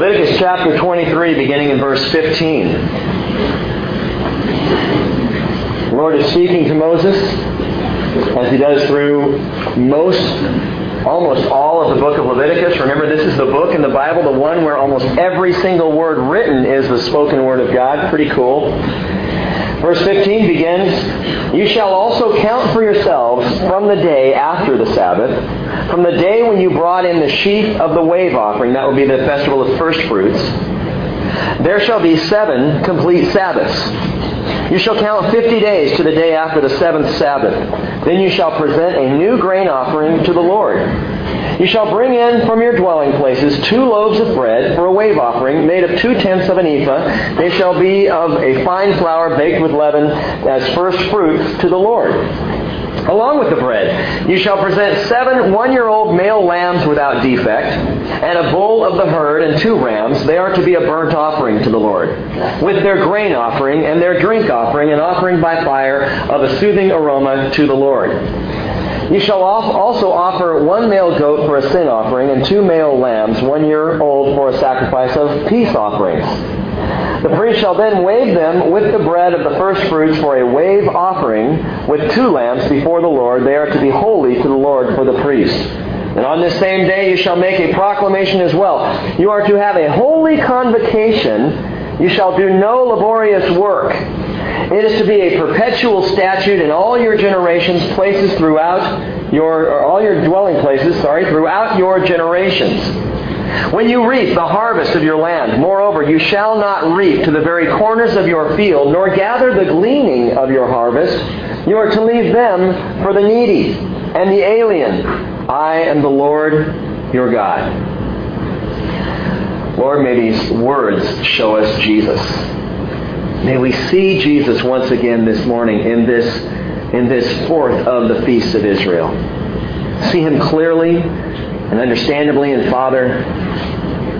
Leviticus chapter 23, beginning in verse 15. The Lord is speaking to Moses, as he does through most, almost all of the book of Leviticus. Remember, this is the book in the Bible, the one where almost every single word written is the spoken word of God. Pretty cool. Verse 15 begins, You shall also count for yourselves from the day after the Sabbath, from the day when you brought in the sheaf of the wave offering, that will be the festival of first fruits, there shall be seven complete Sabbaths. You shall count fifty days to the day after the seventh Sabbath. Then you shall present a new grain offering to the Lord. You shall bring in from your dwelling places two loaves of bread for a wave offering, made of two tenths of an ephah. They shall be of a fine flour baked with leaven as first fruits to the Lord. Along with the bread, you shall present seven one-year-old male lambs without defect, and a bull of the herd and two rams. They are to be a burnt offering to the Lord, with their grain offering and their drink offering, an offering by fire of a soothing aroma to the Lord. You shall also offer one male goat for a sin offering and two male lambs, one year old for a sacrifice of peace offerings. The priest shall then wave them with the bread of the first fruits for a wave offering with two lambs before the Lord. They are to be holy to the Lord for the priest. And on this same day you shall make a proclamation as well. You are to have a holy convocation. You shall do no laborious work. It is to be a perpetual statute in all your generations, places throughout your, or all your dwelling places, sorry, throughout your generations. When you reap the harvest of your land, moreover, you shall not reap to the very corners of your field, nor gather the gleaning of your harvest. You are to leave them for the needy and the alien. I am the Lord your God. Lord, may these words show us Jesus. May we see Jesus once again this morning in this, in this fourth of the feast of Israel. See him clearly and understandably, and Father,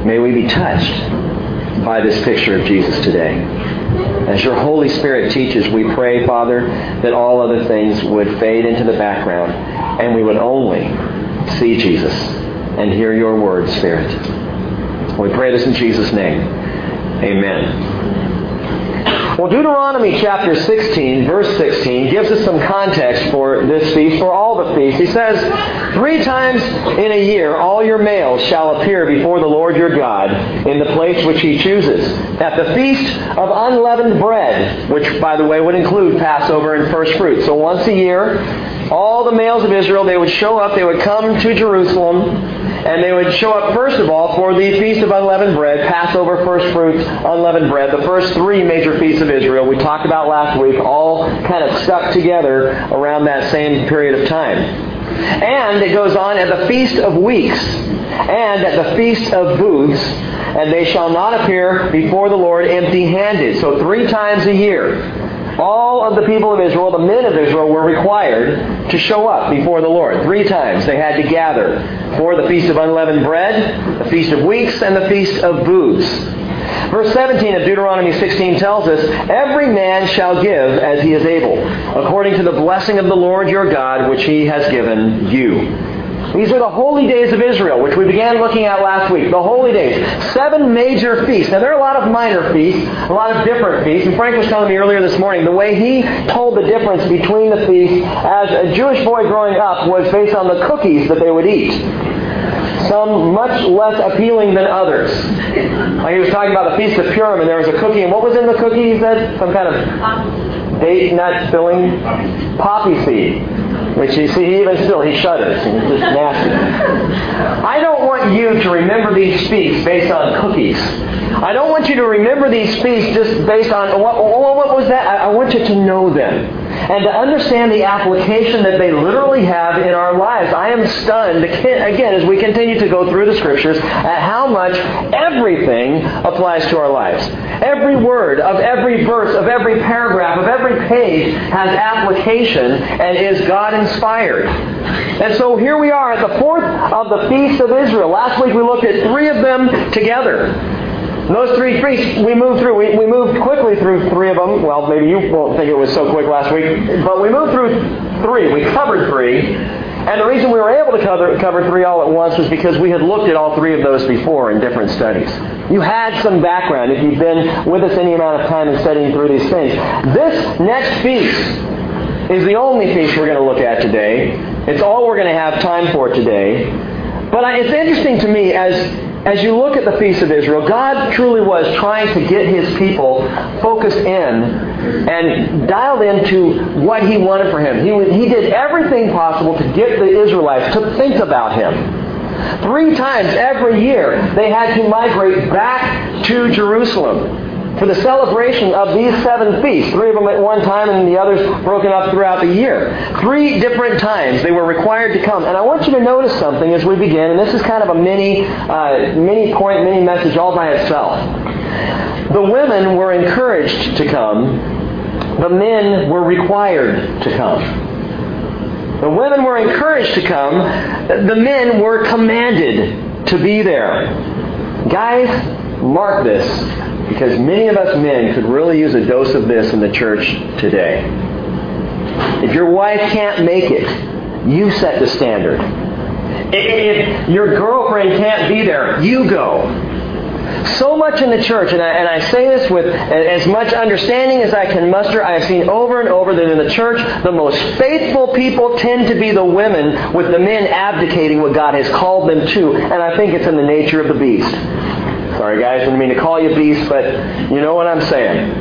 may we be touched by this picture of Jesus today. As your Holy Spirit teaches, we pray, Father, that all other things would fade into the background and we would only see Jesus and hear your word, Spirit. We pray this in Jesus' name. Amen. Well, Deuteronomy chapter 16, verse 16, gives us some context for this feast, for all the feasts. He says, Three times in a year all your males shall appear before the Lord your God in the place which he chooses. At the feast of unleavened bread, which, by the way, would include Passover and first fruits. So once a year, all the males of Israel, they would show up, they would come to Jerusalem, and they would show up, first of all, for the Feast of Unleavened Bread, Passover, First Fruits, Unleavened Bread, the first three major feasts of Israel we talked about last week, all kind of stuck together around that same period of time. And it goes on at the Feast of Weeks, and at the Feast of Booths, and they shall not appear before the Lord empty handed. So three times a year all of the people of Israel, the men of Israel, were required to show up before the Lord. Three times they had to gather for the Feast of Unleavened Bread, the Feast of Weeks, and the Feast of Booths. Verse 17 of Deuteronomy 16 tells us, Every man shall give as he is able, according to the blessing of the Lord your God, which he has given you. These are the holy days of Israel, which we began looking at last week. The holy days. Seven major feasts. Now, there are a lot of minor feasts, a lot of different feasts. And Frank was telling me earlier this morning, the way he told the difference between the feasts as a Jewish boy growing up was based on the cookies that they would eat. Some much less appealing than others. Like he was talking about the Feast of Purim, and there was a cookie, and what was in the cookie, he said? Some kind of date nut filling poppy seed. Which you see, even still, he shudders. It's just nasty. I don't want you to remember these feasts based on cookies. I don't want you to remember these feasts just based on what, what was that? I want you to know them and to understand the application that they literally have in our lives. I am stunned, again, as we continue to go through the Scriptures, at how much everything applies to our lives. Every word of every verse, of every paragraph, of every page has application and is God inspired. And so here we are at the fourth of the Feast of Israel. Last week we looked at three of them together. Those three feasts we moved through. We, we moved quickly through three of them. Well, maybe you won't think it was so quick last week, but we moved through three. We covered three. And the reason we were able to cover, cover three all at once was because we had looked at all three of those before in different studies. You had some background if you've been with us any amount of time in studying through these things. This next feast is the only feast we're going to look at today. It's all we're going to have time for today. But it's interesting to me as as you look at the Feast of Israel, God truly was trying to get His people focused in and dialed into what He wanted for Him. He, he did everything possible to get the Israelites to think about Him. Three times every year, they had to migrate back to Jerusalem for the celebration of these seven feasts. Three of them at one time and the others broken up throughout the year. Three different times they were required to come. And I want you to notice something as we begin, and this is kind of a mini, uh, mini point, mini message all by itself. The women were encouraged to come. The men were required to come. The women were encouraged to come. The men were commanded to be there. Guys, mark this because many of us men could really use a dose of this in the church today. If your wife can't make it, you set the standard. If your girlfriend can't be there, you go. So much in the church, and I, and I say this with as much understanding as I can muster, I have seen over and over that in the church, the most faithful people tend to be the women, with the men abdicating what God has called them to. And I think it's in the nature of the beast. Sorry, guys, I didn't mean to call you beast, but you know what I'm saying.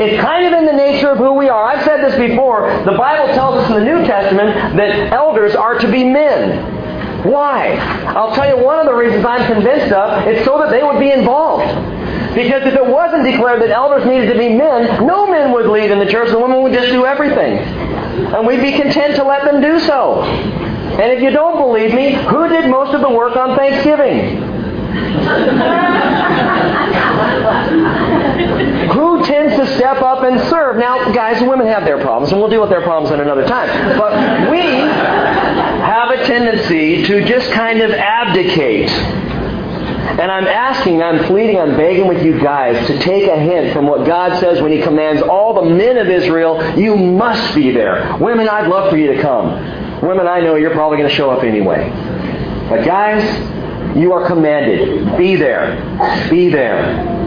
It's kind of in the nature of who we are. I've said this before. The Bible tells us in the New Testament that elders are to be men. Why? I'll tell you one of the reasons I'm convinced of. It's so that they would be involved. Because if it wasn't declared that elders needed to be men, no men would lead in the church. The women would just do everything. And we'd be content to let them do so. And if you don't believe me, who did most of the work on Thanksgiving? Who tends to step up and serve? Now, guys and women have their problems, and we'll deal with their problems at another time. But we have a tendency to just kind of abdicate. And I'm asking, I'm pleading, I'm begging with you guys to take a hint from what God says when He commands all the men of Israel, you must be there. Women, I'd love for you to come. Women, I know you're probably going to show up anyway. But guys, you are commanded. Be there. Be there.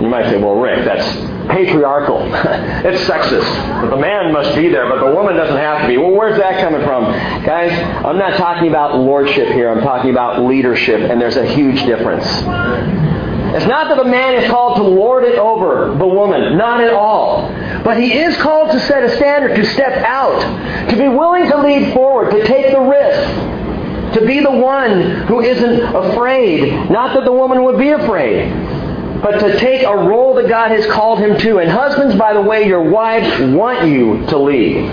You might say, well, Rick, that's patriarchal. it's sexist. The man must be there, but the woman doesn't have to be. Well, where's that coming from? Guys, I'm not talking about lordship here. I'm talking about leadership, and there's a huge difference. It's not that the man is called to lord it over the woman. Not at all. But he is called to set a standard, to step out, to be willing to lead forward, to take the risk to be the one who isn't afraid. Not that the woman would be afraid, but to take a role that God has called him to. And husbands, by the way, your wives want you to lead.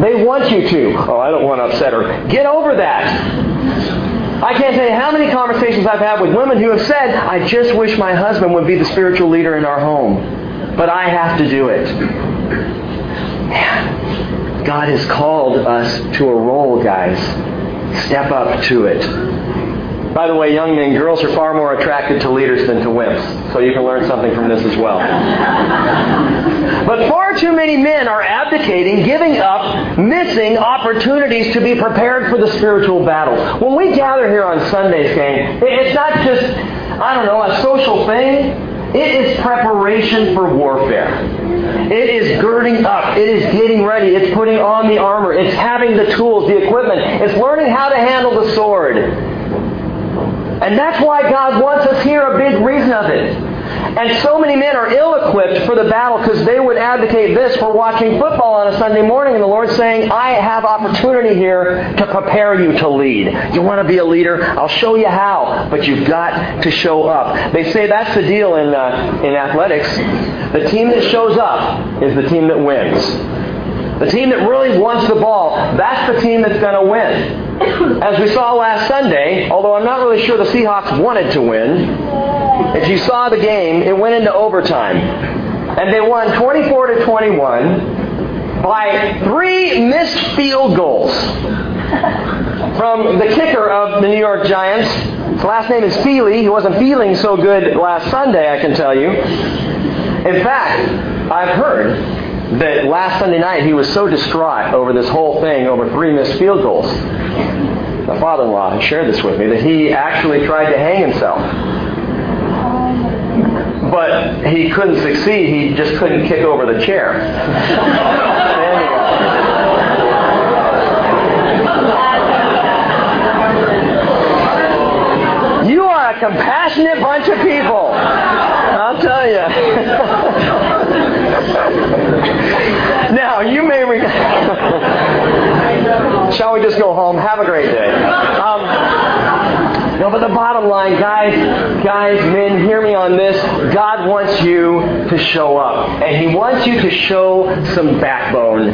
They want you to. Oh, I don't want to upset her. Get over that. I can't tell you how many conversations I've had with women who have said, I just wish my husband would be the spiritual leader in our home, but I have to do it. Man, God has called us to a role, guys. Step up to it. By the way, young men, girls are far more attracted to leaders than to wimps. So you can learn something from this as well. but far too many men are abdicating, giving up, missing opportunities to be prepared for the spiritual battle. When we gather here on Sundays, gang, it's not just, I don't know, a social thing. It is preparation for warfare. It is girding up. It is getting ready. It's putting on the armor. It's having the tools, the equipment. It's learning how to handle the sword. And that's why God wants us here, a big reason of it. And so many men are ill equipped for the battle because they would advocate this for watching football on a Sunday morning, and the Lord's saying, I have opportunity here to prepare you to lead. You want to be a leader? I'll show you how, but you've got to show up. They say that's the deal in, uh, in athletics. The team that shows up is the team that wins. The team that really wants the ball, that's the team that's going to win. As we saw last Sunday, although I'm not really sure the Seahawks wanted to win, if you saw the game, it went into overtime. And they won 24 to 21 by three missed field goals from the kicker of the New York Giants. His last name is Feely. He wasn't feeling so good last Sunday, I can tell you. In fact, I've heard that last Sunday night he was so distraught over this whole thing, over three missed field goals, the father-in-law had shared this with me, that he actually tried to hang himself. But he couldn't succeed. He just couldn't kick over the chair. you are a compassionate bunch of people. I'll tell you. now, you may. Re- Shall we just go home? Have a great day. Um, no, but the bottom line, guys, guys, men, hear me on this. God wants you to show up. And He wants you to show some backbone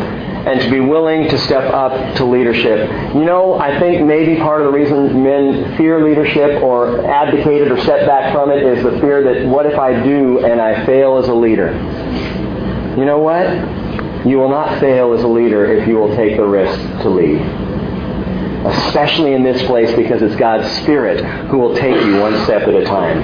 and to be willing to step up to leadership. You know, I think maybe part of the reason men fear leadership or advocate it or step back from it is the fear that what if I do and I fail as a leader? You know what? You will not fail as a leader if you will take the risk to lead. Especially in this place because it's God's Spirit who will take you one step at a time.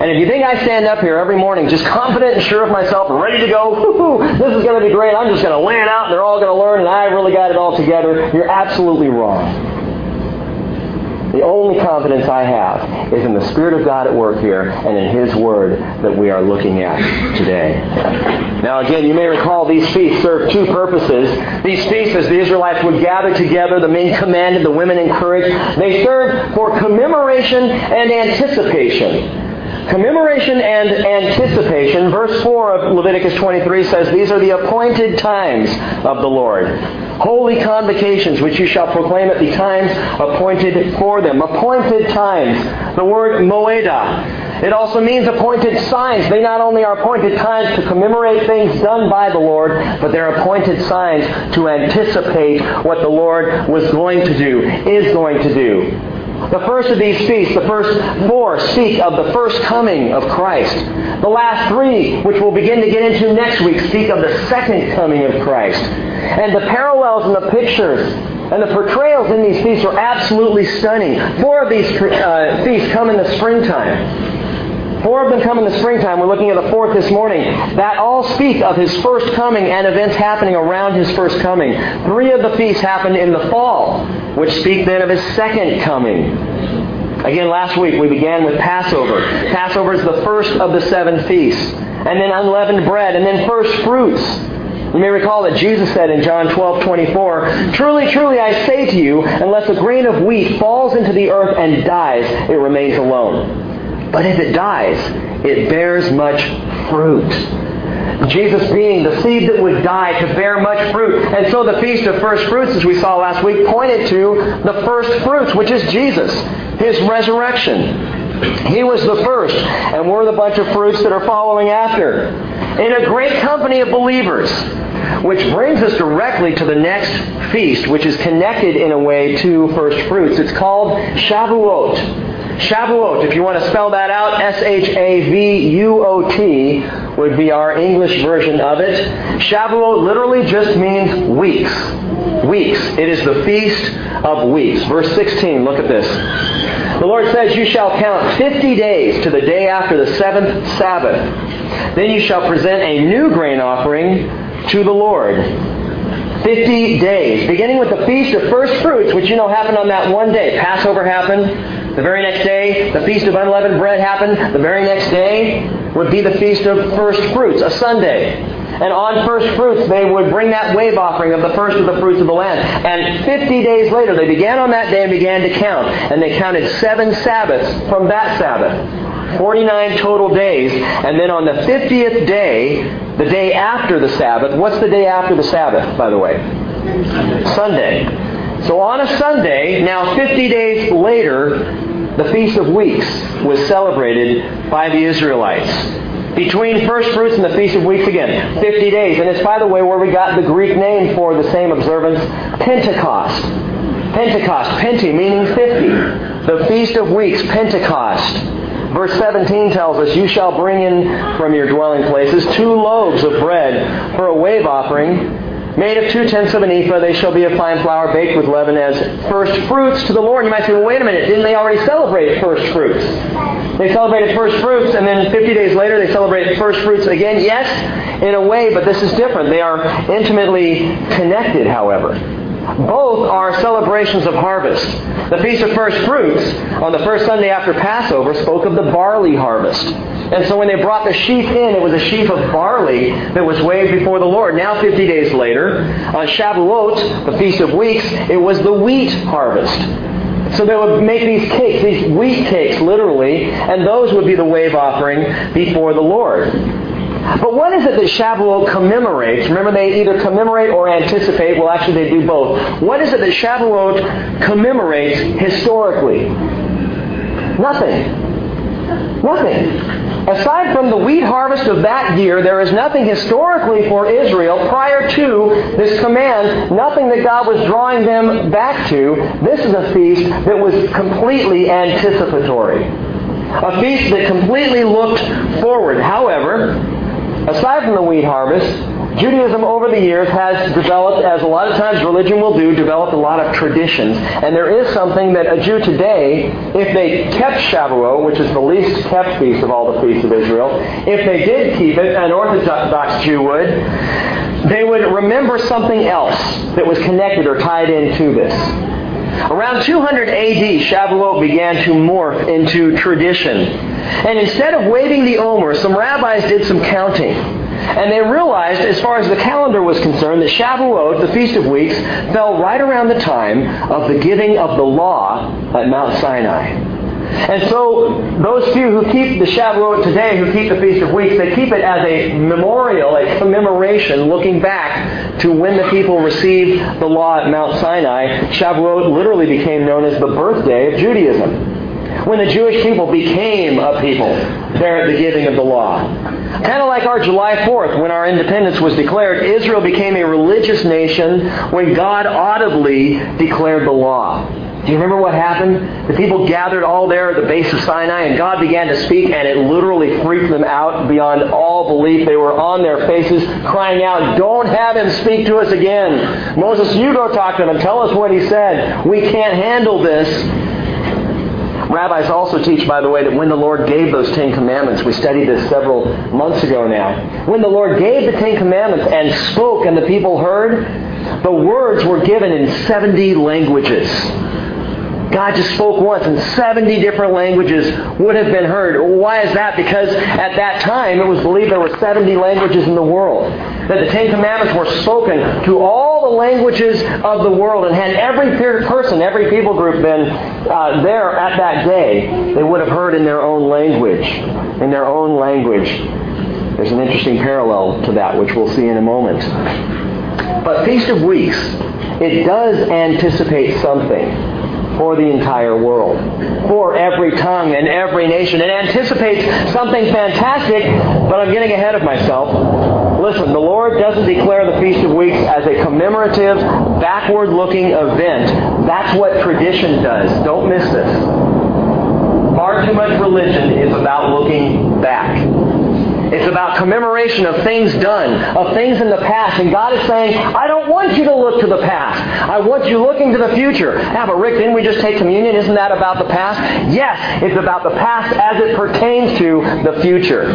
And if you think I stand up here every morning just confident and sure of myself and ready to go, this is going to be great, I'm just going to lay it out and they're all going to learn and I really got it all together, you're absolutely wrong. The only confidence I have is in the Spirit of God at work here and in His Word that we are looking at today. Now, again, you may recall these feasts serve two purposes. These feasts, as the Israelites would gather together, the men commanded, the women encouraged, they served for commemoration and anticipation. Commemoration and anticipation. Verse 4 of Leviticus 23 says, These are the appointed times of the Lord. Holy convocations, which you shall proclaim at the times appointed for them. Appointed times. The word moeda. It also means appointed signs. They not only are appointed times to commemorate things done by the Lord, but they're appointed signs to anticipate what the Lord was going to do, is going to do. The first of these feasts, the first four, speak of the first coming of Christ. The last three, which we'll begin to get into next week, speak of the second coming of Christ. And the parallels and the pictures and the portrayals in these feasts are absolutely stunning. Four of these uh, feasts come in the springtime. Four of them come in the springtime. We're looking at the fourth this morning. That all speak of his first coming and events happening around his first coming. Three of the feasts happen in the fall which speak then of his second coming. Again, last week we began with Passover. Passover is the first of the seven feasts. And then unleavened bread, and then first fruits. You may recall that Jesus said in John 12, 24, Truly, truly, I say to you, unless a grain of wheat falls into the earth and dies, it remains alone. But if it dies, it bears much fruit. Jesus being the seed that would die to bear much fruit. And so the Feast of First Fruits, as we saw last week, pointed to the first fruits, which is Jesus, His resurrection. He was the first, and we're the bunch of fruits that are following after. In a great company of believers, which brings us directly to the next feast, which is connected in a way to first fruits. It's called Shavuot. Shavuot, if you want to spell that out, S-H-A-V-U-O-T would be our English version of it. Shavuot literally just means weeks. Weeks. It is the feast of weeks. Verse 16, look at this. The Lord says, You shall count 50 days to the day after the seventh Sabbath. Then you shall present a new grain offering to the Lord. 50 days, beginning with the Feast of First Fruits, which you know happened on that one day. Passover happened. The very next day, the Feast of Unleavened Bread happened. The very next day would be the Feast of First Fruits, a Sunday. And on first fruits, they would bring that wave offering of the first of the fruits of the land. And 50 days later, they began on that day and began to count. And they counted seven Sabbaths from that Sabbath. 49 total days. And then on the 50th day, the day after the Sabbath, what's the day after the Sabbath, by the way? Sunday. So on a Sunday, now 50 days later, the Feast of Weeks was celebrated by the Israelites. Between first fruits and the Feast of Weeks again, 50 days. And it's, by the way, where we got the Greek name for the same observance, Pentecost. Pentecost, Pente, meaning 50. The Feast of Weeks, Pentecost. Verse 17 tells us, You shall bring in from your dwelling places two loaves of bread for a wave offering Made of two tenths of an ephah, they shall be of fine flour, baked with leaven as first fruits to the Lord. You might say, well, wait a minute, didn't they already celebrate first fruits? They celebrated first fruits, and then 50 days later they celebrated first fruits again. Yes, in a way, but this is different. They are intimately connected, however. Both are celebrations of harvest. The Feast of First Fruits on the first Sunday after Passover spoke of the barley harvest. And so when they brought the sheaf in, it was a sheaf of barley that was waved before the Lord. Now, 50 days later, on Shavuot, the Feast of Weeks, it was the wheat harvest. So they would make these cakes, these wheat cakes, literally, and those would be the wave offering before the Lord. But what is it that Shavuot commemorates? Remember, they either commemorate or anticipate. Well, actually, they do both. What is it that Shavuot commemorates historically? Nothing. Nothing. Aside from the wheat harvest of that year, there is nothing historically for Israel prior to this command, nothing that God was drawing them back to. This is a feast that was completely anticipatory. A feast that completely looked forward. However, aside from the wheat harvest, Judaism over the years has developed, as a lot of times religion will do, developed a lot of traditions. And there is something that a Jew today, if they kept Shavuot, which is the least kept feast of all the feasts of Israel, if they did keep it, an Orthodox Jew would, they would remember something else that was connected or tied into this. Around 200 AD, Shavuot began to morph into tradition. And instead of waving the Omer, some rabbis did some counting. And they realized, as far as the calendar was concerned, that Shavuot, the Feast of Weeks, fell right around the time of the giving of the law at Mount Sinai. And so those few who keep the Shavuot today, who keep the Feast of Weeks, they keep it as a memorial, a commemoration, looking back to when the people received the law at Mount Sinai. Shavuot literally became known as the birthday of Judaism. When the Jewish people became a people there at the giving of the law. Kind of like our July 4th, when our independence was declared, Israel became a religious nation when God audibly declared the law. Do you remember what happened? The people gathered all there at the base of Sinai, and God began to speak, and it literally freaked them out beyond all belief. They were on their faces crying out, Don't have him speak to us again. Moses, you go talk to him tell us what he said. We can't handle this. Rabbis also teach, by the way, that when the Lord gave those Ten Commandments, we studied this several months ago now, when the Lord gave the Ten Commandments and spoke and the people heard, the words were given in 70 languages. God just spoke once and 70 different languages would have been heard. Why is that? Because at that time it was believed there were 70 languages in the world. That the Ten Commandments were spoken to all the languages of the world and had every person, every people group been uh, there at that day, they would have heard in their own language. In their own language. There's an interesting parallel to that, which we'll see in a moment. But Feast of Weeks, it does anticipate something for the entire world, for every tongue and every nation. It anticipates something fantastic, but I'm getting ahead of myself. Listen, the Lord doesn't declare the Feast of Weeks as a commemorative, backward looking event. That's what tradition does. Don't miss this. Far too much religion is about looking back. It's about commemoration of things done, of things in the past. And God is saying, I don't want you to look to the past. I want you looking to the future. Yeah, but Rick, didn't we just take communion? Isn't that about the past? Yes, it's about the past as it pertains to the future.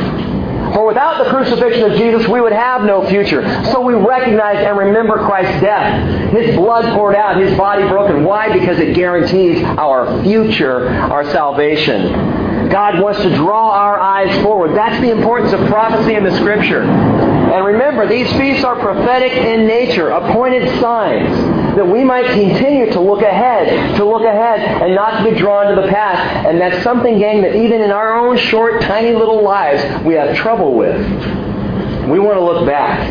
For without the crucifixion of Jesus, we would have no future. So we recognize and remember Christ's death. His blood poured out, His body broken. Why? Because it guarantees our future, our salvation. God wants to draw our eyes forward. That's the importance of prophecy in the Scripture. And remember, these feasts are prophetic in nature, appointed signs, that we might continue to look ahead, to look ahead, and not to be drawn to the past. And that's something, gang, that even in our own short, tiny little lives, we have trouble with. We want to look back.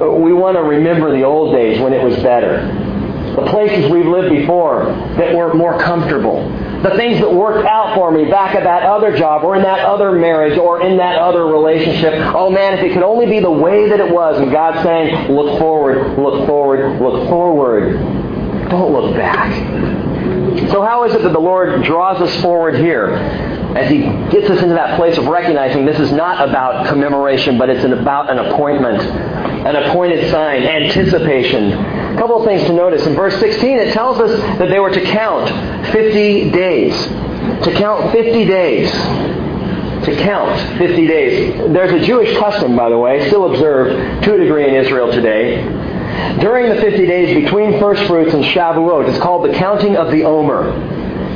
We want to remember the old days when it was better. The places we've lived before that were more comfortable the things that worked out for me back at that other job or in that other marriage or in that other relationship. Oh man, if it could only be the way that it was. And God's saying, look forward, look forward, look forward. Don't look back. So how is it that the Lord draws us forward here? As He gets us into that place of recognizing this is not about commemoration, but it's about an appointment, an appointed sign, anticipation. A couple of things to notice. In verse 16, it tells us that they were to count 50 days. To count 50 days. To count 50 days. There's a Jewish custom, by the way, still observed to a degree in Israel today. During the 50 days between first fruits and Shavuot, it's called the counting of the Omer.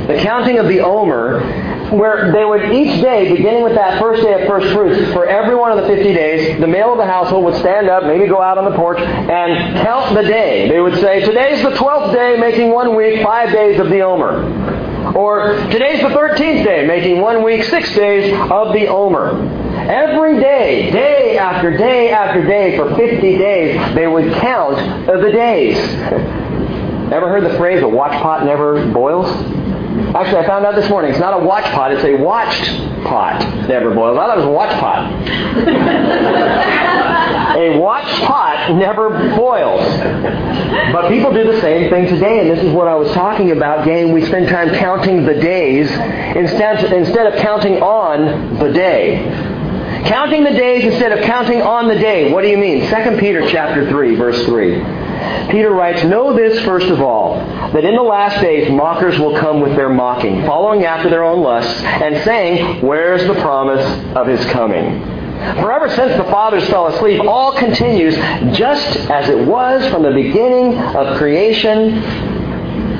The counting of the Omer, where they would each day, beginning with that first day of first fruits, for every one of the 50 days, the male of the household would stand up, maybe go out on the porch, and count the day. They would say, today's the 12th day, making one week, five days of the Omer. Or today's the 13th day, making one week, six days of the Omer. Every day, day after day after day, for 50 days, they would count the days. Ever heard the phrase, a watch pot never boils? Actually, I found out this morning, it's not a watch pot, it's a watched pot never boils. I thought it was a watch pot. a watched pot never boils. But people do the same thing today, and this is what I was talking about, gang. We spend time counting the days instead, instead of counting on the day. Counting the days instead of counting on the day. What do you mean? 2 Peter chapter 3, verse 3. Peter writes, Know this first of all, that in the last days mockers will come with their mocking, following after their own lusts, and saying, Where's the promise of his coming? For ever since the fathers fell asleep, all continues just as it was from the beginning of creation,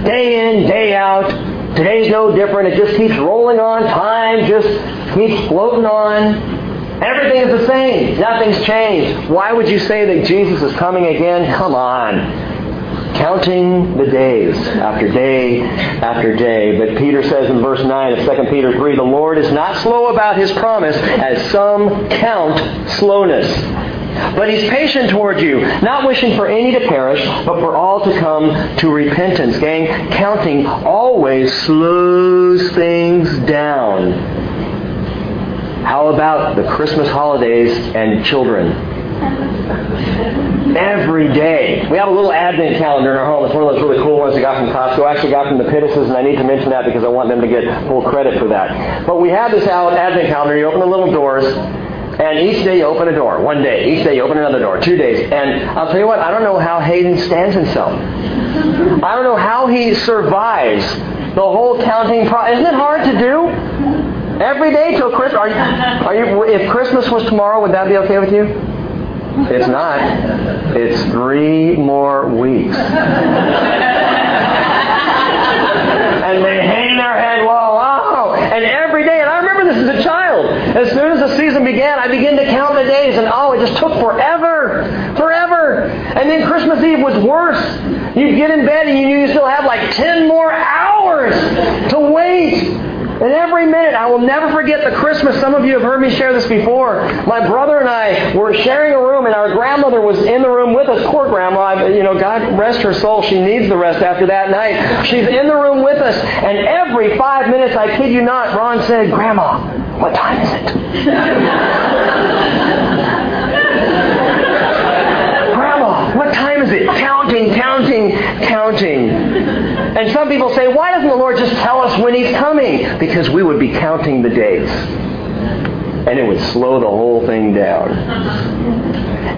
day in, day out. Today's no different. It just keeps rolling on. Time just keeps floating on. Everything is the same. Nothing's changed. Why would you say that Jesus is coming again? Come on. Counting the days after day after day. But Peter says in verse 9 of 2 Peter 3, the Lord is not slow about his promise, as some count slowness. But he's patient toward you, not wishing for any to perish, but for all to come to repentance. Gang, counting always slows things down how about the Christmas holidays and children? Every day. We have a little advent calendar in our home. It's one of those really cool ones I got from Costco. I actually got from the Pittises, and I need to mention that because I want them to get full credit for that. But we have this advent calendar. You open the little doors, and each day you open a door. One day. Each day you open another door. Two days. And I'll tell you what, I don't know how Hayden stands himself. I don't know how he survives the whole counting process. Isn't it hard to do? Every day till Christmas. Are you, are you, if Christmas was tomorrow, would that be okay with you? It's not. It's three more weeks. and they hang their head low. Oh, and every day, and I remember this as a child. As soon as the season began, I began to count the days, and oh, it just took forever, forever. And then Christmas Eve was worse. You'd get in bed and you knew you still had like ten more hours to wait. And every minute, I will never forget the Christmas. Some of you have heard me share this before. My brother and I were sharing a room, and our grandmother was in the room with us. Poor grandma, you know, God rest her soul. She needs the rest after that night. She's in the room with us, and every five minutes, I kid you not, Ron said, Grandma, what time is it? Grandma, what time is it? Counting, counting, counting. And some people say, why doesn't the Lord just tell us when He's coming? Because we would be counting the days. And it would slow the whole thing down.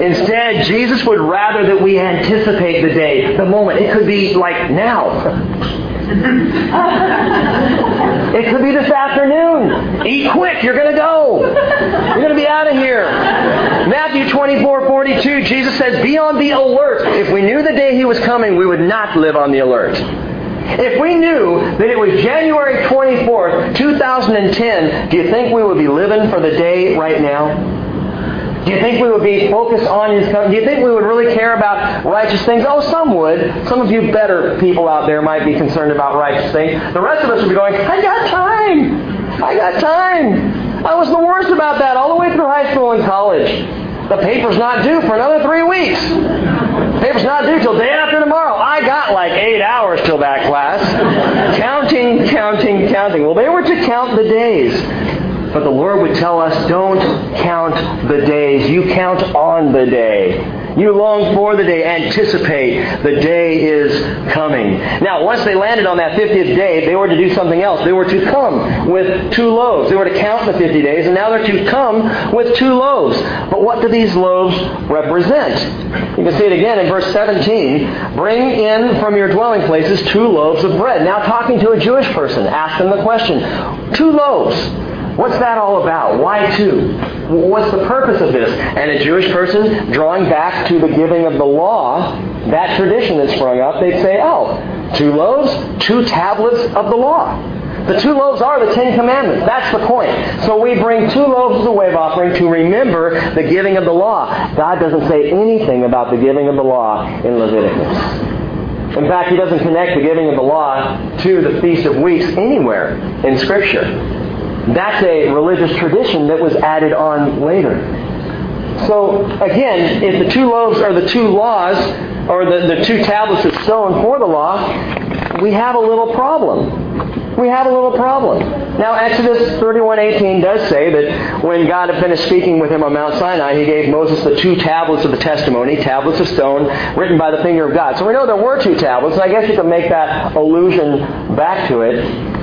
Instead, Jesus would rather that we anticipate the day, the moment. It could be like now. it could be this afternoon. Eat quick, you're going to go. You're going to be out of here. Matthew 24, 42, Jesus says, Be on the alert. If we knew the day he was coming, we would not live on the alert. If we knew that it was January 24th, 2010, do you think we would be living for the day right now? Do you think we would be focused on His coming? Do you think we would really care about righteous things? Oh, some would. Some of you better people out there might be concerned about righteous things. The rest of us would be going, I got time. I got time. I was the worst about that all the way through high school and college. The paper's not due for another three weeks. Paper's not due till day after tomorrow. I got like eight hours till that class. counting, counting, counting. Well, they were to count the days. But the Lord would tell us, don't count the days. You count on the day. You long for the day, anticipate the day is coming. Now, once they landed on that 50th day, they were to do something else. They were to come with two loaves. They were to count the 50 days, and now they're to come with two loaves. But what do these loaves represent? You can see it again in verse 17. Bring in from your dwelling places two loaves of bread. Now, talking to a Jewish person, ask them the question two loaves. What's that all about? Why two? What's the purpose of this? And a Jewish person, drawing back to the giving of the law, that tradition that sprung up, they'd say, oh, two loaves, two tablets of the law. The two loaves are the Ten Commandments. That's the point. So we bring two loaves as a wave offering to remember the giving of the law. God doesn't say anything about the giving of the law in Leviticus. In fact, he doesn't connect the giving of the law to the Feast of Weeks anywhere in Scripture. That's a religious tradition that was added on later. So, again, if the two loaves are the two laws, or the, the two tablets of stone for the law, we have a little problem. We have a little problem. Now, Exodus 31:18 does say that when God had finished speaking with him on Mount Sinai, he gave Moses the two tablets of the testimony, tablets of stone, written by the finger of God. So we know there were two tablets, and I guess you can make that allusion back to it.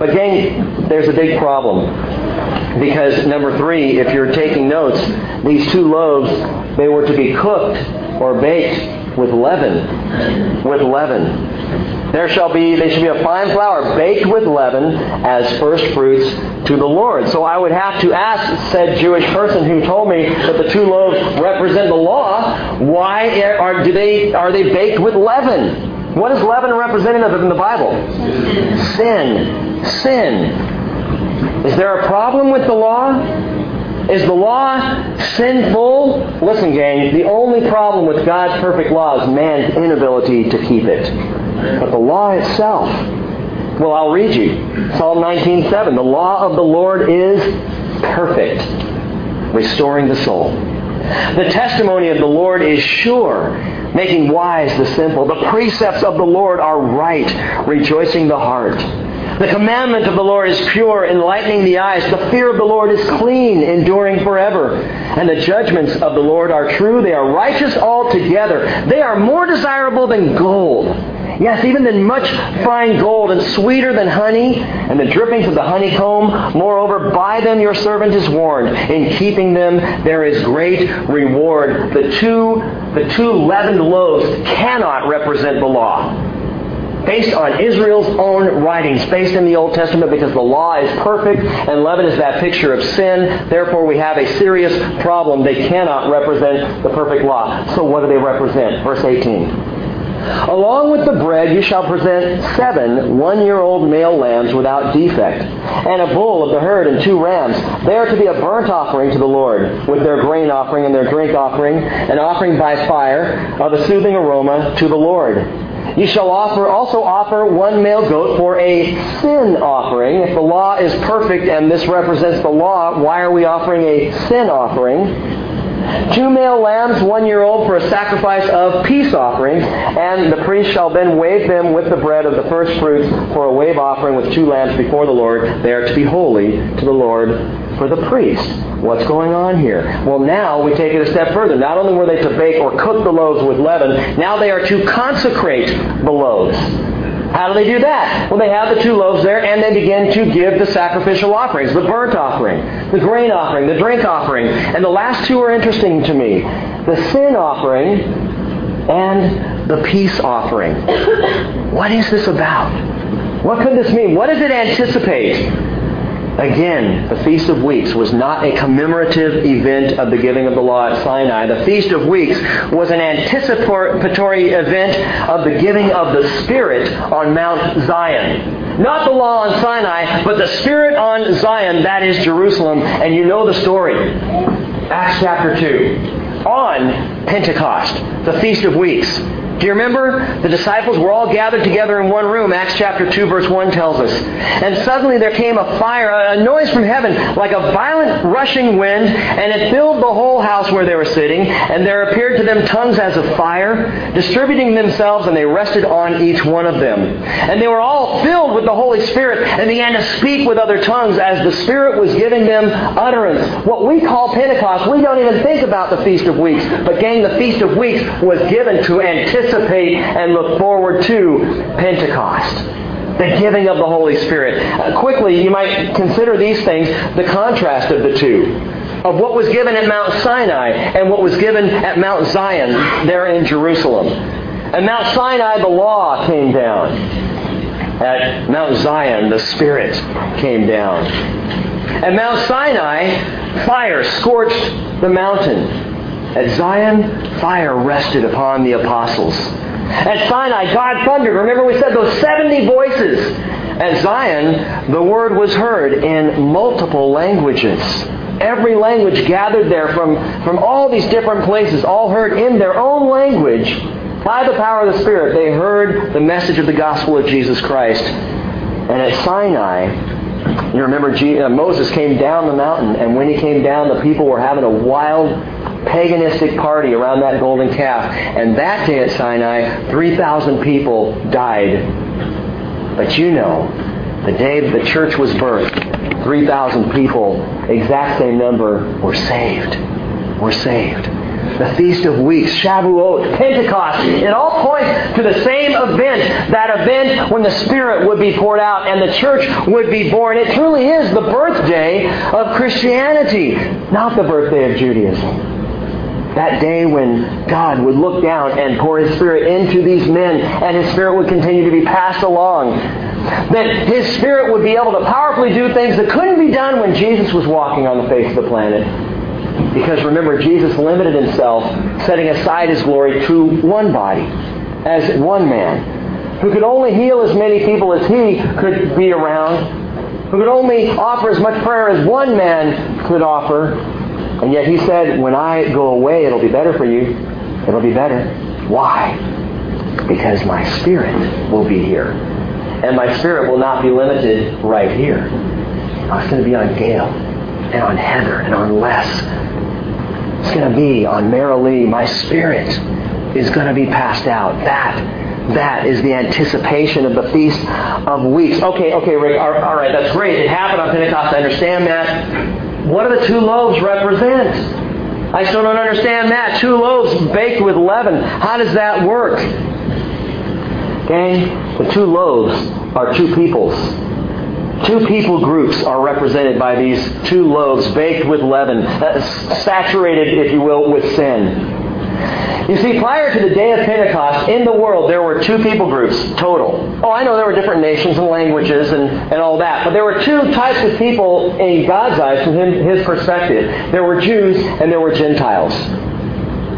But gang, there's a big problem. Because number three, if you're taking notes, these two loaves, they were to be cooked or baked with leaven. With leaven. There shall be, they should be a fine flour baked with leaven as first fruits to the Lord. So I would have to ask said Jewish person who told me that the two loaves represent the law, why are, do they, are they baked with leaven? What is leaven representative of in the Bible? Sin. Sin. Is there a problem with the law? Is the law sinful? Listen, gang, the only problem with God's perfect law is man's inability to keep it. But the law itself, well, I'll read you. Psalm 19:7. The law of the Lord is perfect, restoring the soul. The testimony of the Lord is sure, making wise the simple. The precepts of the Lord are right, rejoicing the heart. The commandment of the Lord is pure, enlightening the eyes. The fear of the Lord is clean, enduring forever. And the judgments of the Lord are true. They are righteous altogether. They are more desirable than gold. Yes, even than much fine gold, and sweeter than honey, and the drippings of the honeycomb. Moreover, by them your servant is warned. In keeping them, there is great reward. The two, the two leavened loaves cannot represent the law based on Israel's own writings, based in the Old Testament, because the law is perfect and leaven is that picture of sin. Therefore, we have a serious problem. They cannot represent the perfect law. So, what do they represent? Verse 18. Along with the bread you shall present seven one-year-old male lambs without defect, and a bull of the herd and two rams. They are to be a burnt offering to the Lord, with their grain offering and their drink offering, an offering by fire of a soothing aroma to the Lord. You shall offer also offer one male goat for a sin offering. If the law is perfect and this represents the law, why are we offering a sin offering? Two male lambs, one year old, for a sacrifice of peace offerings, and the priest shall then wave them with the bread of the first fruits for a wave offering with two lambs before the Lord. They are to be holy to the Lord for the priest. What's going on here? Well, now we take it a step further. Not only were they to bake or cook the loaves with leaven, now they are to consecrate the loaves. How do they do that? Well, they have the two loaves there and they begin to give the sacrificial offerings, the burnt offering, the grain offering, the drink offering. And the last two are interesting to me. The sin offering and the peace offering. What is this about? What could this mean? What does it anticipate? Again, the Feast of Weeks was not a commemorative event of the giving of the law at Sinai. The Feast of Weeks was an anticipatory event of the giving of the Spirit on Mount Zion. Not the law on Sinai, but the Spirit on Zion, that is Jerusalem. And you know the story. Acts chapter 2. On Pentecost, the Feast of Weeks, do you remember? The disciples were all gathered together in one room. Acts chapter 2 verse 1 tells us. And suddenly there came a fire, a noise from heaven, like a violent rushing wind, and it filled the whole house where they were sitting. And there appeared to them tongues as of fire, distributing themselves, and they rested on each one of them. And they were all filled with the Holy Spirit and began to speak with other tongues as the Spirit was giving them utterance. What we call Pentecost, we don't even think about the Feast of Weeks. But gang, the Feast of Weeks was given to anticipate anticipate and look forward to Pentecost the giving of the Holy Spirit. Uh, quickly, you might consider these things the contrast of the two. Of what was given at Mount Sinai and what was given at Mount Zion there in Jerusalem. At Mount Sinai, the law came down. At Mount Zion, the Spirit came down. At Mount Sinai, fire scorched the mountain. At Zion, fire rested upon the apostles. At Sinai, God thundered. Remember we said those 70 voices. At Zion, the word was heard in multiple languages. Every language gathered there from, from all these different places, all heard in their own language. By the power of the Spirit, they heard the message of the gospel of Jesus Christ. And at Sinai, you remember uh, Moses came down the mountain, and when he came down, the people were having a wild paganistic party around that golden calf. And that day at Sinai, 3,000 people died. But you know, the day the church was birthed, 3,000 people, exact same number, were saved. Were saved. The Feast of Weeks, Shavuot, Pentecost, it all points to the same event. That event when the Spirit would be poured out and the church would be born. It truly is the birthday of Christianity, not the birthday of Judaism that day when God would look down and pour His Spirit into these men, and His Spirit would continue to be passed along. That His Spirit would be able to powerfully do things that couldn't be done when Jesus was walking on the face of the planet. Because remember, Jesus limited Himself, setting aside His glory to one body, as one man, who could only heal as many people as He could be around, who could only offer as much prayer as one man could offer, and yet he said, when I go away, it'll be better for you. It'll be better. Why? Because my spirit will be here. And my spirit will not be limited right here. It's going to be on Gail and on Heather and on Les. It's going to be on Marilee. My spirit is going to be passed out. That that is the anticipation of the Feast of Weeks. Okay, okay, Rick, all right, that's great. It happened on Pentecost. I understand that. What do the two loaves represent? I still don't understand that. Two loaves baked with leaven. How does that work? Okay? The two loaves are two peoples. Two people groups are represented by these two loaves baked with leaven, uh, saturated, if you will, with sin. You see, prior to the day of Pentecost, in the world, there were two people groups total. Oh, I know there were different nations and languages and, and all that, but there were two types of people in God's eyes, from his perspective. There were Jews and there were Gentiles.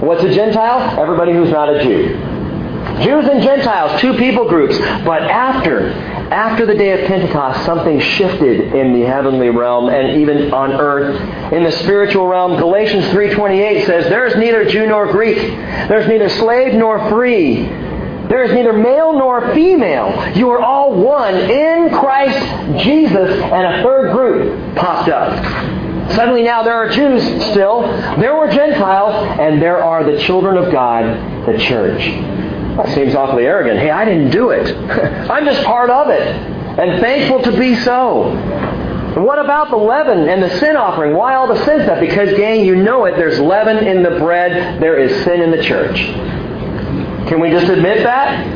What's a Gentile? Everybody who's not a Jew. Jews and Gentiles, two people groups. But after after the day of Pentecost, something shifted in the heavenly realm and even on earth. In the spiritual realm, Galatians 3.28 says, There is neither Jew nor Greek. There is neither slave nor free. There is neither male nor female. You are all one in Christ Jesus. And a third group popped up. Suddenly now there are Jews still, there were Gentiles, and there are the children of God, the church. That seems awfully arrogant. Hey, I didn't do it. I'm just part of it. And thankful to be so. And what about the leaven and the sin offering? Why all the sin stuff? Because, gang, you know it. There's leaven in the bread. There is sin in the church. Can we just admit that?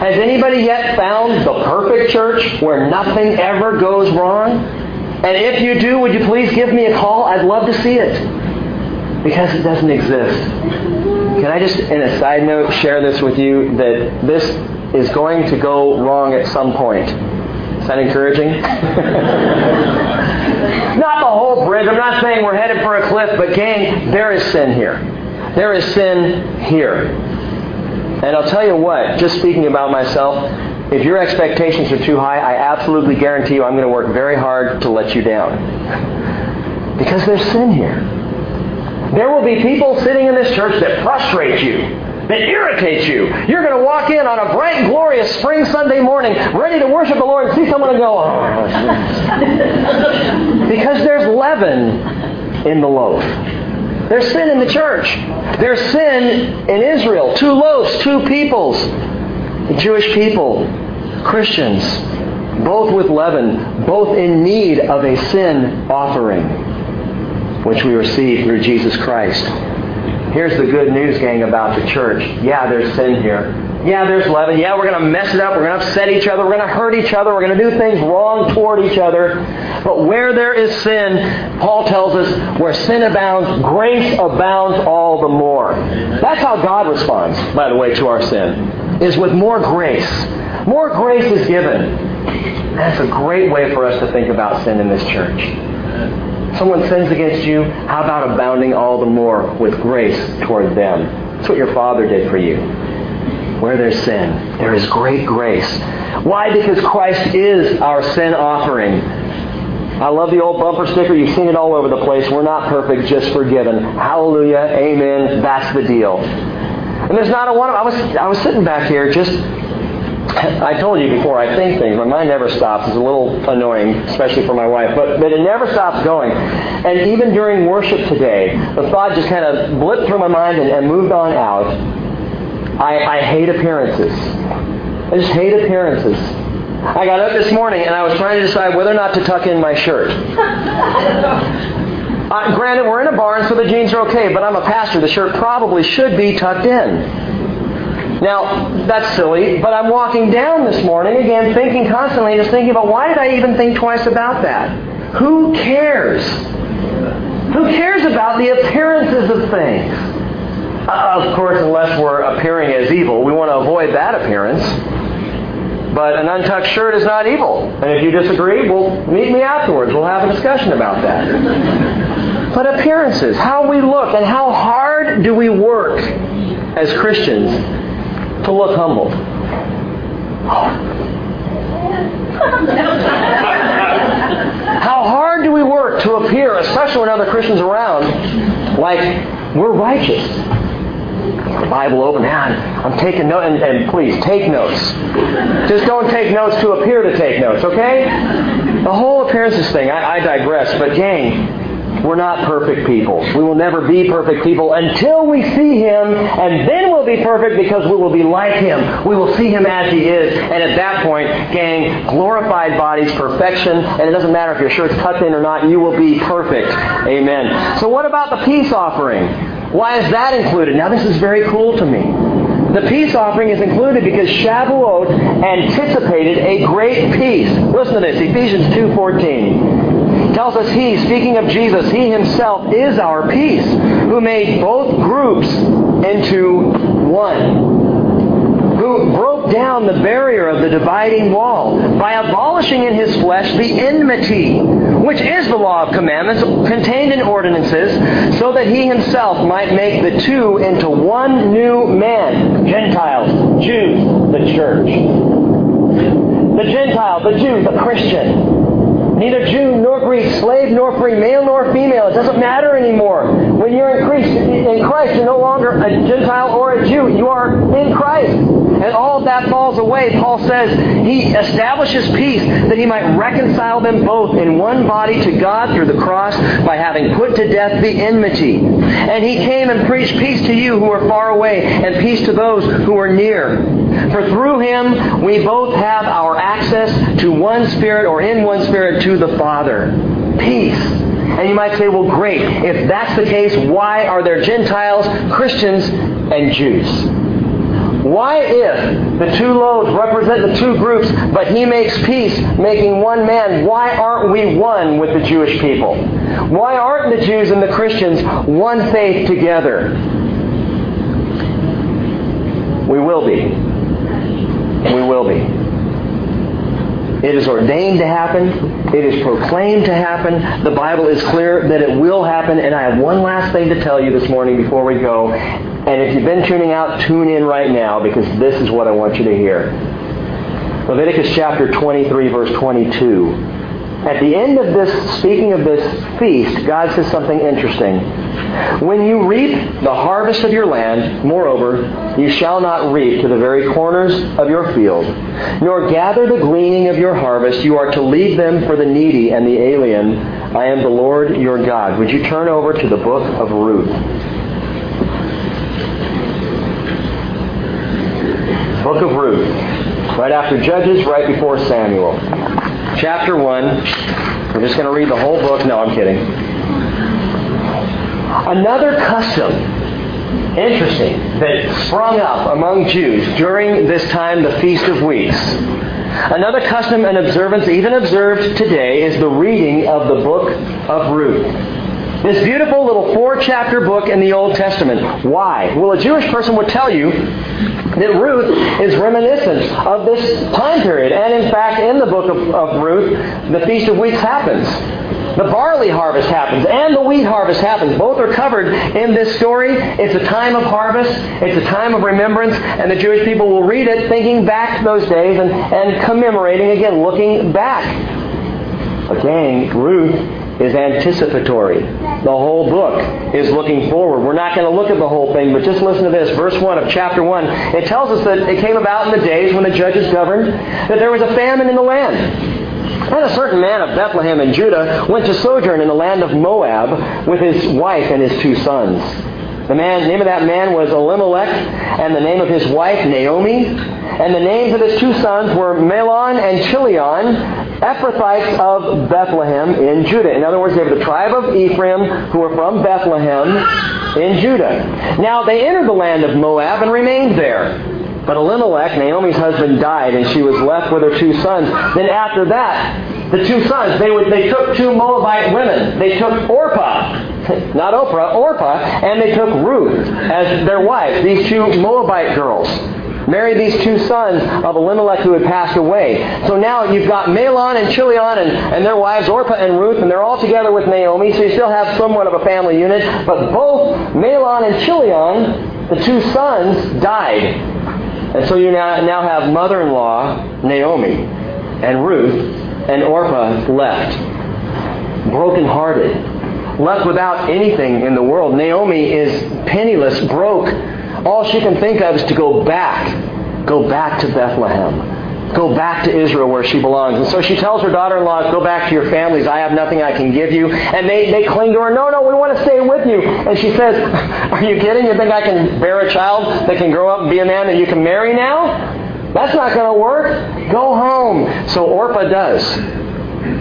Has anybody yet found the perfect church where nothing ever goes wrong? And if you do, would you please give me a call? I'd love to see it. Because it doesn't exist. Can I just, in a side note, share this with you that this is going to go wrong at some point? Is that encouraging? not the whole bridge. I'm not saying we're headed for a cliff, but gang, there is sin here. There is sin here. And I'll tell you what, just speaking about myself, if your expectations are too high, I absolutely guarantee you I'm going to work very hard to let you down. Because there's sin here. There will be people sitting in this church that frustrate you, that irritate you. You're going to walk in on a bright, glorious spring Sunday morning, ready to worship the Lord, and see someone and go, oh. because there's leaven in the loaf. There's sin in the church. There's sin in Israel. Two loaves, two peoples. The Jewish people, Christians, both with leaven, both in need of a sin offering which we receive through Jesus Christ. Here's the good news, gang, about the church. Yeah, there's sin here. Yeah, there's leaven. Yeah, we're going to mess it up. We're going to upset each other. We're going to hurt each other. We're going to do things wrong toward each other. But where there is sin, Paul tells us, where sin abounds, grace abounds all the more. That's how God responds, by the way, to our sin, is with more grace. More grace is given. That's a great way for us to think about sin in this church. Someone sins against you, how about abounding all the more with grace toward them? That's what your Father did for you. Where there's sin, there is great grace. Why? Because Christ is our sin offering. I love the old bumper sticker. You've seen it all over the place. We're not perfect, just forgiven. Hallelujah. Amen. That's the deal. And there's not a one. I was I was sitting back here just I told you before, I think things. My mind never stops. It's a little annoying, especially for my wife, but, but it never stops going. And even during worship today, the thought just kind of blipped through my mind and, and moved on out. I, I hate appearances. I just hate appearances. I got up this morning and I was trying to decide whether or not to tuck in my shirt. Uh, granted, we're in a barn, so the jeans are okay, but I'm a pastor. The shirt probably should be tucked in. Now, that's silly, but I'm walking down this morning, again, thinking constantly, just thinking about why did I even think twice about that? Who cares? Who cares about the appearances of things? Uh, of course, unless we're appearing as evil, we want to avoid that appearance. But an untucked shirt is not evil. And if you disagree, well, meet me afterwards. We'll have a discussion about that. But appearances, how we look, and how hard do we work as Christians to look humble. How hard do we work to appear, especially when other Christians are around, like we're righteous? The Bible open. Man, I'm taking notes, and, and please take notes. Just don't take notes to appear to take notes, okay? The whole appearances thing. I, I digress, but gang, we're not perfect people. We will never be perfect people until we see Him, and then we'll be perfect because we will be like Him. We will see Him as He is, and at that point, gang, glorified bodies, perfection, and it doesn't matter if your shirt's tucked in or not, you will be perfect. Amen. So what about the peace offering? Why is that included? Now this is very cool to me. The peace offering is included because Shavuot anticipated a great peace. Listen to this, Ephesians 2.14 tells us he, speaking of Jesus, he himself is our peace, who made both groups into one, who broke down the barrier of the dividing wall by abolishing in his flesh the enmity, which is the law of commandments contained in ordinances, so that he himself might make the two into one new man, Gentiles, Jews, the church. The Gentile, the Jew, the Christian neither Jew nor Greek, slave nor free, male nor female. It doesn't matter anymore. When you're in Christ, you're no longer a Gentile or a Jew. You are in Christ. And all of that falls away. Paul says he establishes peace that he might reconcile them both in one body to God through the cross by having put to death the enmity. And he came and preached peace to you who are far away and peace to those who are near. For through him we both have our access to one Spirit or in one Spirit to the Father. Peace. And you might say, well, great. If that's the case, why are there Gentiles, Christians, and Jews? Why, if the two loaves represent the two groups, but he makes peace, making one man, why aren't we one with the Jewish people? Why aren't the Jews and the Christians one faith together? We will be. We will be. It is ordained to happen. It is proclaimed to happen. The Bible is clear that it will happen. And I have one last thing to tell you this morning before we go. And if you've been tuning out, tune in right now because this is what I want you to hear. Leviticus chapter 23, verse 22. At the end of this, speaking of this feast, God says something interesting. When you reap the harvest of your land, moreover, you shall not reap to the very corners of your field, nor gather the gleaning of your harvest. You are to leave them for the needy and the alien. I am the Lord your God. Would you turn over to the book of Ruth? Book of Ruth. Right after Judges, right before Samuel. Chapter 1. We're just going to read the whole book. No, I'm kidding. Another custom, interesting, that sprung up among Jews during this time, the Feast of Weeks. Another custom and observance, even observed today, is the reading of the book of Ruth. This beautiful little four chapter book in the Old Testament. Why? Well, a Jewish person would tell you that Ruth is reminiscent of this time period. And in fact, in the book of, of Ruth, the Feast of Weeks happens. The barley harvest happens and the wheat harvest happens. Both are covered in this story. It's a time of harvest. It's a time of remembrance. And the Jewish people will read it thinking back to those days and, and commemorating again, looking back. Again, Ruth is anticipatory. The whole book is looking forward. We're not going to look at the whole thing, but just listen to this. Verse 1 of chapter 1. It tells us that it came about in the days when the judges governed that there was a famine in the land. And a certain man of Bethlehem in Judah went to sojourn in the land of Moab with his wife and his two sons. The man, name of that man was Elimelech, and the name of his wife Naomi. And the names of his two sons were Mahlon and Chilion, Ephrathites of Bethlehem in Judah. In other words, they were the tribe of Ephraim who were from Bethlehem in Judah. Now they entered the land of Moab and remained there. But Elimelech, Naomi's husband, died, and she was left with her two sons. Then after that, the two sons, they, would, they took two Moabite women. They took Orpah, not Oprah, Orpah, and they took Ruth as their wife, these two Moabite girls. Married these two sons of Elimelech who had passed away. So now you've got Mahlon and Chilion and, and their wives, Orpah and Ruth, and they're all together with Naomi, so you still have somewhat of a family unit. But both Mahlon and Chilion, the two sons, died. And so you now, now have mother in law, Naomi, and Ruth, and Orpah left. Broken-hearted. Left without anything in the world. Naomi is penniless, broke. All she can think of is to go back. Go back to Bethlehem go back to Israel where she belongs. And so she tells her daughter-in-law, go back to your families. I have nothing I can give you. And they, they cling to her, no, no, we want to stay with you. And she says, are you kidding? You think I can bear a child that can grow up and be a man that you can marry now? That's not going to work. Go home. So Orpah does.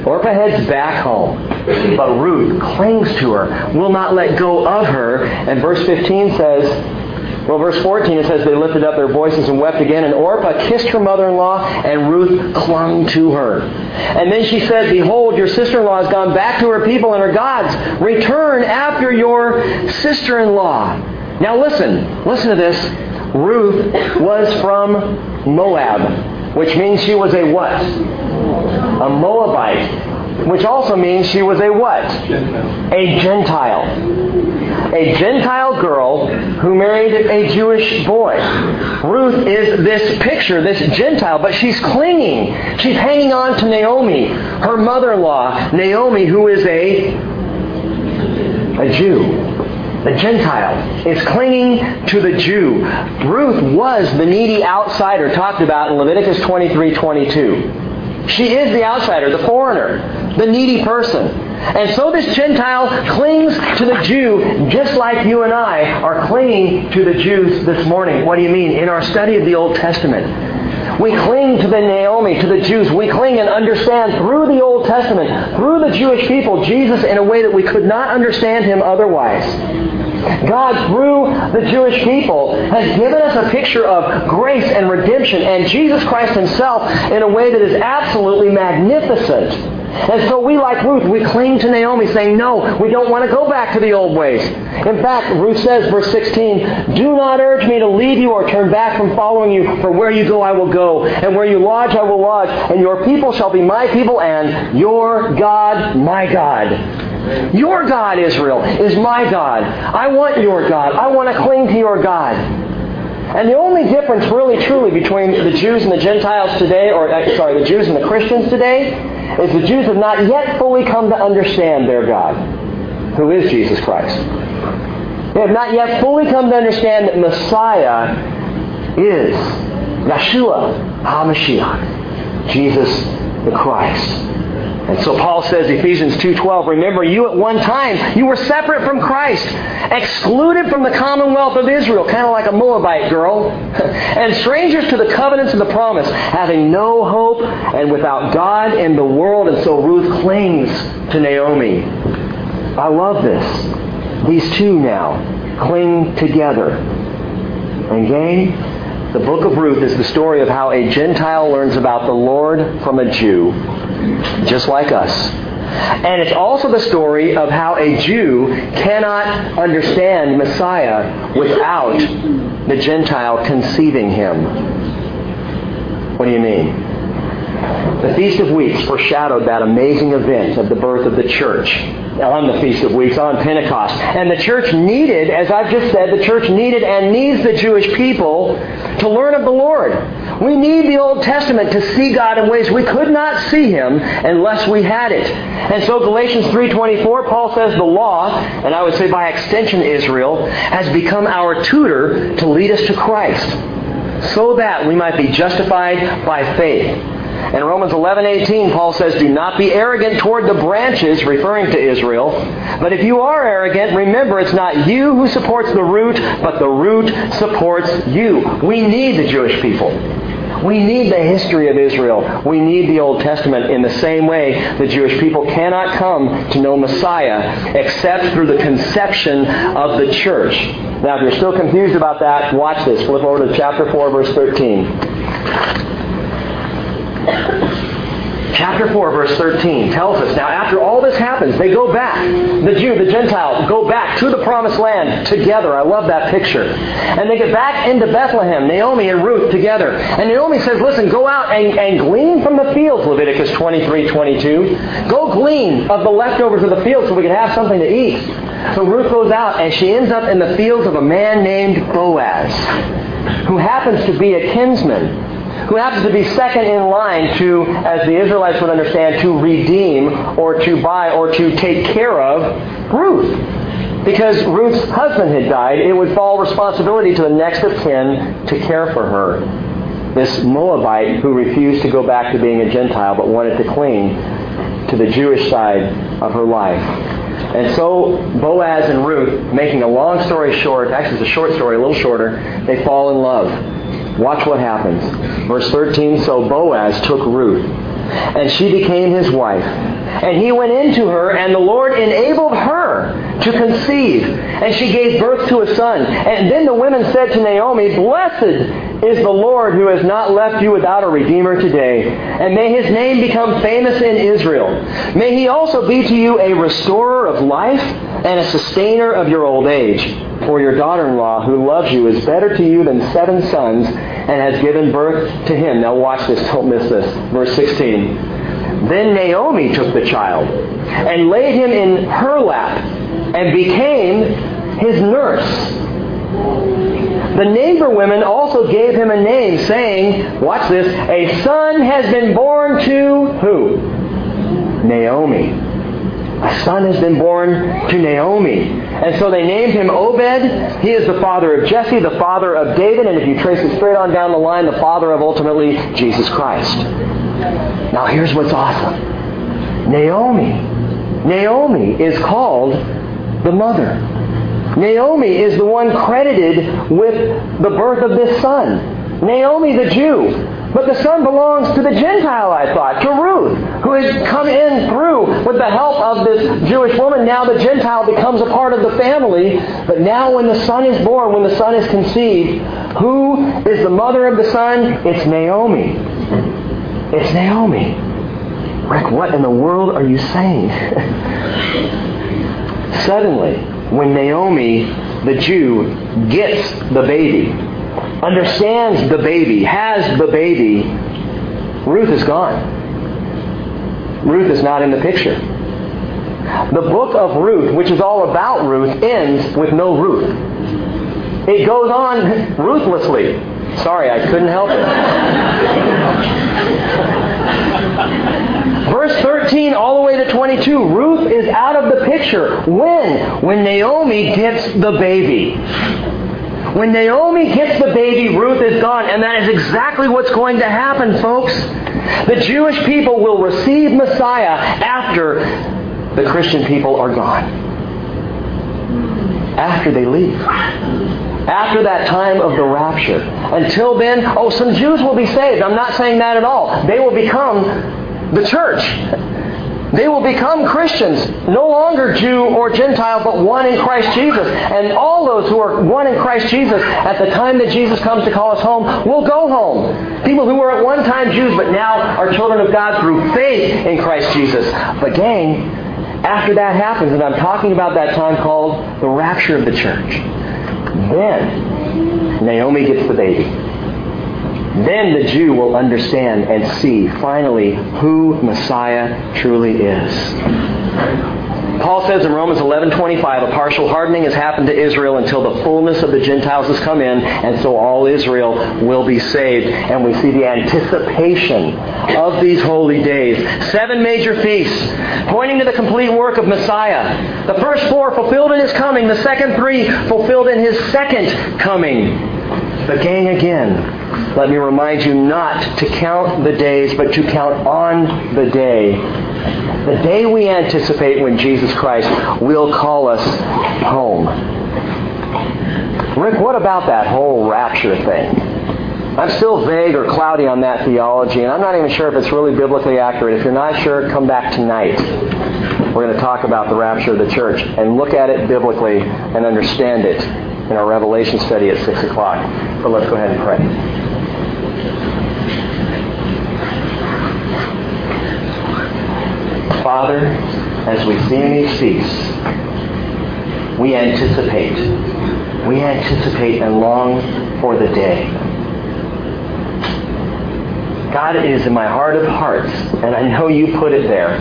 Orpah heads back home. But Ruth clings to her, will not let go of her. And verse 15 says, well, verse 14, it says, They lifted up their voices and wept again, and Orpah kissed her mother-in-law, and Ruth clung to her. And then she said, Behold, your sister-in-law has gone back to her people and her gods. Return after your sister-in-law. Now listen, listen to this. Ruth was from Moab, which means she was a what? A Moabite, which also means she was a what? A Gentile a Gentile girl who married a Jewish boy. Ruth is this picture, this Gentile, but she's clinging. She's hanging on to Naomi, her mother-in-law, Naomi, who is a, a Jew. The Gentile is clinging to the Jew. Ruth was the needy outsider talked about in Leviticus 23 22. She is the outsider, the foreigner, the needy person. And so this Gentile clings to the Jew just like you and I are clinging to the Jews this morning. What do you mean? In our study of the Old Testament, we cling to the Naomi, to the Jews. We cling and understand through the Old Testament, through the Jewish people, Jesus in a way that we could not understand him otherwise. God, through the Jewish people, has given us a picture of grace and redemption and Jesus Christ himself in a way that is absolutely magnificent. And so we, like Ruth, we cling to Naomi saying, no, we don't want to go back to the old ways. In fact, Ruth says, verse 16, do not urge me to leave you or turn back from following you, for where you go I will go, and where you lodge I will lodge, and your people shall be my people, and your God my God. Your God, Israel, is my God. I want your God. I want to cling to your God. And the only difference, really, truly, between the Jews and the Gentiles today, or uh, sorry, the Jews and the Christians today, is the Jews have not yet fully come to understand their God, who is Jesus Christ. They have not yet fully come to understand that Messiah is Yeshua HaMashiach, Jesus the Christ. And so Paul says, Ephesians 2.12, remember you at one time, you were separate from Christ, excluded from the commonwealth of Israel, kind of like a Moabite girl, and strangers to the covenants of the promise, having no hope and without God in the world. And so Ruth clings to Naomi. I love this. These two now cling together. And gang, the book of Ruth is the story of how a Gentile learns about the Lord from a Jew just like us. And it's also the story of how a Jew cannot understand Messiah without the Gentile conceiving him. What do you mean? The Feast of Weeks foreshadowed that amazing event of the birth of the church on the Feast of Weeks, on Pentecost. And the church needed, as I've just said, the church needed and needs the Jewish people to learn of the Lord. We need the Old Testament to see God in ways we could not see Him unless we had it. And so Galatians 3.24, Paul says the law, and I would say by extension Israel, has become our tutor to lead us to Christ so that we might be justified by faith. In Romans 11:18, Paul says, "Do not be arrogant toward the branches," referring to Israel. But if you are arrogant, remember it's not you who supports the root, but the root supports you. We need the Jewish people. We need the history of Israel. We need the Old Testament in the same way the Jewish people cannot come to know Messiah except through the conception of the church. Now, if you're still confused about that, watch this. Flip over to chapter 4, verse 13. Chapter 4, verse 13 tells us now, after all this happens, they go back. The Jew, the Gentile, go back to the promised land together. I love that picture. And they get back into Bethlehem, Naomi and Ruth together. And Naomi says, Listen, go out and, and glean from the fields, Leviticus 23 22. Go glean of the leftovers of the fields so we can have something to eat. So Ruth goes out and she ends up in the fields of a man named Boaz, who happens to be a kinsman who happens to be second in line to, as the Israelites would understand, to redeem or to buy or to take care of Ruth. Because Ruth's husband had died, it would fall responsibility to the next of kin to care for her. This Moabite who refused to go back to being a Gentile but wanted to cling to the Jewish side of her life. And so Boaz and Ruth, making a long story short, actually it's a short story, a little shorter, they fall in love. Watch what happens. Verse 13 So Boaz took Ruth, and she became his wife. And he went into her, and the Lord enabled her to conceive. And she gave birth to a son. And then the women said to Naomi, Blessed is the Lord who has not left you without a redeemer today. And may his name become famous in Israel. May he also be to you a restorer of life and a sustainer of your old age. For your daughter-in-law who loves you is better to you than seven sons and has given birth to him. Now watch this, don't miss this. Verse 16. Then Naomi took the child and laid him in her lap and became his nurse. The neighbor women also gave him a name, saying, watch this, a son has been born to who? Naomi. A son has been born to Naomi. And so they named him Obed. He is the father of Jesse, the father of David, and if you trace it straight on down the line, the father of ultimately Jesus Christ. Now here's what's awesome. Naomi. Naomi is called the mother. Naomi is the one credited with the birth of this son. Naomi the Jew. But the son belongs to the Gentile, I thought, to Ruth, who has come in through with the help of this Jewish woman. Now the Gentile becomes a part of the family. But now when the son is born, when the son is conceived, who is the mother of the son? It's Naomi. It's Naomi. Rick, what in the world are you saying? Suddenly, when Naomi, the Jew, gets the baby, understands the baby, has the baby, Ruth is gone. Ruth is not in the picture. The book of Ruth, which is all about Ruth, ends with no Ruth. It goes on ruthlessly. Sorry, I couldn't help it. Verse 13 all the way to 22, Ruth is out of the picture. When? When Naomi gets the baby. When Naomi gets the baby, Ruth is gone. And that is exactly what's going to happen, folks. The Jewish people will receive Messiah after the Christian people are gone. After they leave. After that time of the rapture. Until then, oh, some Jews will be saved. I'm not saying that at all. They will become the church. They will become Christians, no longer Jew or Gentile, but one in Christ Jesus. And all those who are one in Christ Jesus, at the time that Jesus comes to call us home, will go home. People who were at one time Jews, but now are children of God through faith in Christ Jesus. But gang, after that happens, and I'm talking about that time called the rapture of the church, then Naomi gets the baby. Then the Jew will understand and see finally who Messiah truly is. Paul says in Romans 11:25, a partial hardening has happened to Israel until the fullness of the Gentiles has come in, and so all Israel will be saved. And we see the anticipation of these holy days. Seven major feasts, pointing to the complete work of Messiah. The first four fulfilled in his coming, the second three fulfilled in his second coming. But gang again, let me remind you not to count the days, but to count on the day the day we anticipate when Jesus Christ will call us home. Rick, what about that whole rapture thing? I'm still vague or cloudy on that theology, and I'm not even sure if it's really biblically accurate. If you're not sure, come back tonight. We're going to talk about the rapture of the church and look at it biblically and understand it in our Revelation study at 6 o'clock. But let's go ahead and pray. Father, as we see these feasts, we anticipate. We anticipate and long for the day. God, it is in my heart of hearts, and I know you put it there,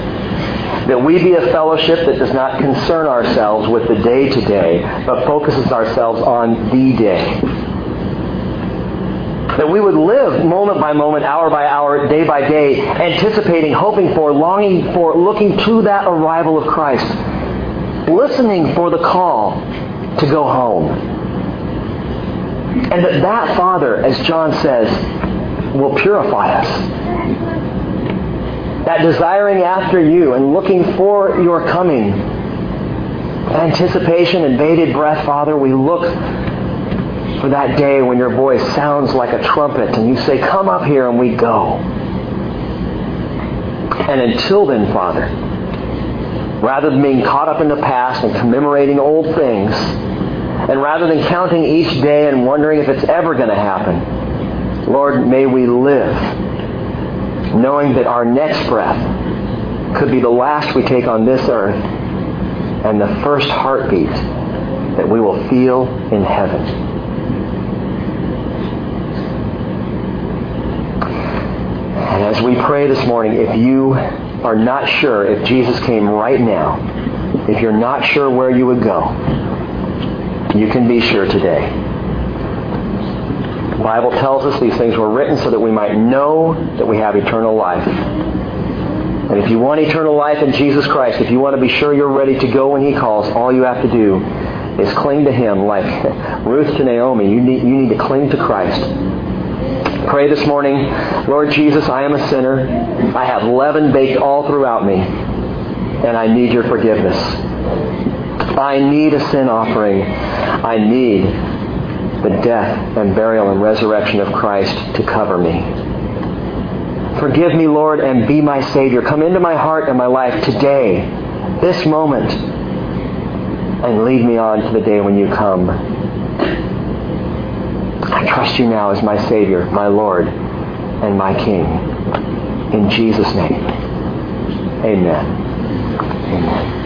that we be a fellowship that does not concern ourselves with the day to day, but focuses ourselves on the day that we would live moment by moment, hour by hour, day by day, anticipating, hoping for, longing for, looking to that arrival of Christ, listening for the call to go home. And that that Father, as John says, will purify us. That desiring after you and looking for your coming, anticipation and bated breath, Father, we look for that day when your voice sounds like a trumpet and you say, Come up here, and we go. And until then, Father, rather than being caught up in the past and commemorating old things, and rather than counting each day and wondering if it's ever going to happen, Lord, may we live knowing that our next breath could be the last we take on this earth and the first heartbeat that we will feel in heaven. And as we pray this morning, if you are not sure if Jesus came right now, if you're not sure where you would go, you can be sure today. Bible tells us these things were written so that we might know that we have eternal life. And if you want eternal life in Jesus Christ, if you want to be sure you're ready to go when He calls, all you have to do is cling to Him like Ruth to Naomi. You need, you need to cling to Christ. Pray this morning, Lord Jesus, I am a sinner. I have leaven baked all throughout me, and I need your forgiveness. I need a sin offering. I need the death and burial and resurrection of Christ to cover me. Forgive me, Lord, and be my Savior. Come into my heart and my life today, this moment, and lead me on to the day when you come. I trust you now as my Savior, my Lord, and my King. In Jesus' name, amen. Amen.